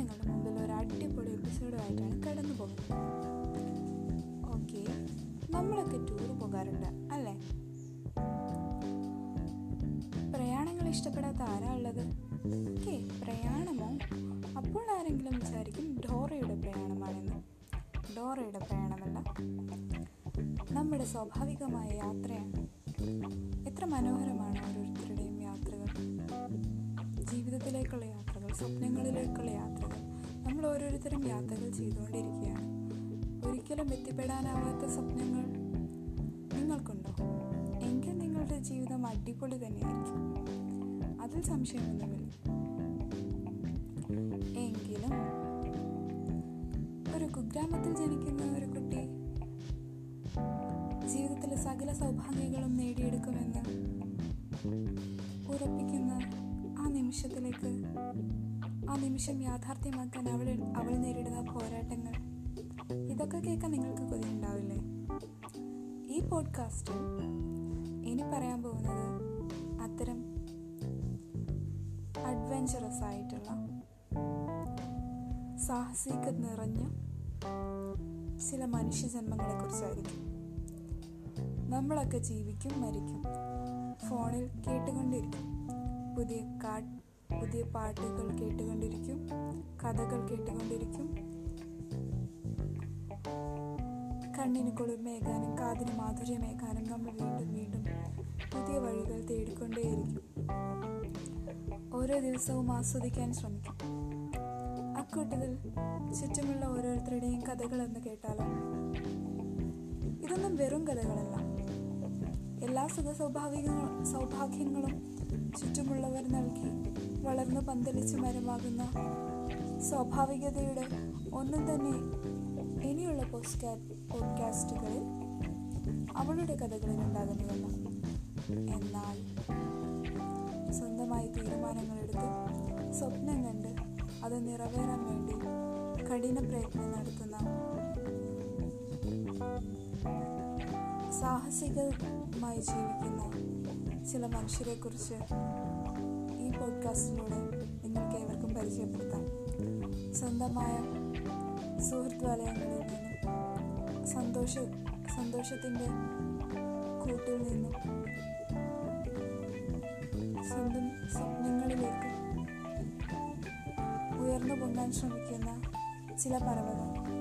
നിങ്ങളുടെ മുമ്പിൽ ഒരു അടിപൊളി എപ്പിസോഡുമായിട്ടാണ് കടന്നു പോകുന്നത്. ഓക്കെ നമ്മളൊക്കെ ടൂർ പോകാറുണ്ട് അല്ലേ? പ്രയാണങ്ങൾ ഇഷ്ടപ്പെടാത്ത ആരാ ഉള്ളത്? ഓക്കെ പ്രയാണമോ? അപ്പോൾ ആരെങ്കിലും വിചാരിക്കും ഡോറയുടെ പ്രയാണമാണെന്ന്. ഡോറയുടെ പ്രയാണമല്ല നമ്മുടെ സ്വാഭാവികമായ യാത്രയാണ്. എത്ര മനോഹരമാണ് ഓരോരുത്തരുടെയും യാത്രകൾ. ജീവിതത്തിലേക്കുള്ള യാത്രകൾ സ്വപ്നങ്ങളിലേക്കുള്ള യാത്രകൾ. നമ്മൾ ഓരോരുത്തരും യാത്രകൾ ചെയ്തുകൊണ്ടിരിക്കുകയാണ്. ഒരിക്കലും എത്തിപ്പെടാനാവാത്ത സ്വപ്നങ്ങൾ നിങ്ങൾക്കുണ്ടോ? എങ്കിൽ നിങ്ങളുടെ ജീവിതം അടിപൊളി തന്നെയായിരിക്കും. അതിൽ സംശയമൊന്നുമില്ല എങ്കിലും ഒരു കുഗ്രാമത്തിൽ ജനിക്കുന്ന ഒരു കുട്ടി ജീവിതത്തിലെ സകല സൗഭാഗ്യങ്ങളും നേടിയെടുക്കുമെന്ന് ഉറപ്പിക്കുന്ന ആ നിമിഷത്തിലേക്ക് ആ നിമിഷം യാഥാർത്ഥ്യമാക്കാൻ അവൾ അവൾ നേരിടുന്ന പോരാട്ടങ്ങൾ. ഇതൊക്കെ കേൾക്കാൻ നിങ്ങൾക്ക് കൊതിയുണ്ടാവില്ലേ? ഈ പോഡ്കാസ്റ്റ് ഇനി പറയാൻ പോകുന്നത് അത്തരം അഡ്വഞ്ചറസ് ആയിട്ടുള്ള സാഹസിക നിറഞ്ഞ ചില മനുഷ്യജന്മങ്ങളെ കുറിച്ചായിരിക്കും നമ്മളൊക്കെ ജീവിക്കും മരിക്കും. ഫോണിൽ കേട്ടുകൊണ്ടിരിക്കും. പുതിയ കാ പുതിയ പാട്ടുകൾ കേട്ടുകൊണ്ടിരിക്കും കഥകൾ കേട്ടുകൊണ്ടിരിക്കും. കണ്ണിന് കുളിർമേകാനും കാതിന് മാധുര്യമേകാനും നമ്മൾ വീണ്ടും വീണ്ടും പുതിയ വഴികൾ തേടിക്കൊണ്ടേയിരിക്കും. ഓരോ ദിവസവും ആസ്വദിക്കാൻ ശ്രമിക്കും. അക്കൂട്ടത്തിൽ ചുറ്റുമുള്ള ഓരോരുത്തരുടെയും കഥകളെന്ന് കേട്ടാലോ ഇതൊന്നും വെറും കഥകളല്ല. എല്ലാ സുഖ സൗഭാഗ്യ സൗഭാഗ്യങ്ങളും ചുറ്റുമുള്ളവർ നൽകി വളർന്നു പന്തലിച്ച് മരമാകുന്ന സ്വാഭാവികതയുടെ ഒന്നും തന്നെ ഇനിയുള്ള പോസ്റ്റ് പോഡ്കാസ്റ്റുകളിൽ അവളുടെ കഥകളിൽ ഉണ്ടാകുന്നതല്ല. എന്നാൽ സ്വന്തമായി തീരുമാനങ്ങളെടുത്ത് സ്വപ്നം കണ്ട് അത് നിറവേറാൻ വേണ്ടി കഠിന പ്രയത്നം നടത്തുന്ന സാഹസികമായി ജീവിക്കുന്ന ചില മനുഷ്യരെക്കുറിച്ച് ഈ പോഡ്കാസ്റ്റിലൂടെ നിങ്ങൾക്ക് ഏവർക്കും പരിചയപ്പെടുത്താം. സ്വന്തമായ സുഹൃത്ത് വലയങ്ങളിൽ നിന്നും സന്തോഷ സന്തോഷത്തിന്റെ കൂട്ടിൽ നിന്നും സ്വന്തം സ്വപ്നങ്ങളിലേക്ക് ഉയർന്നു പൊങ്ങാൻ ശ്രമിക്കുന്ന ചില പർവതം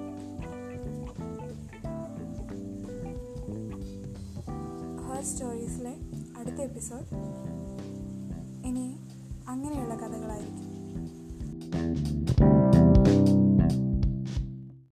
സ്റ്റോറീസിലെ അടുത്ത എപ്പിസോഡ്. ഇനി അങ്ങനെയുള്ള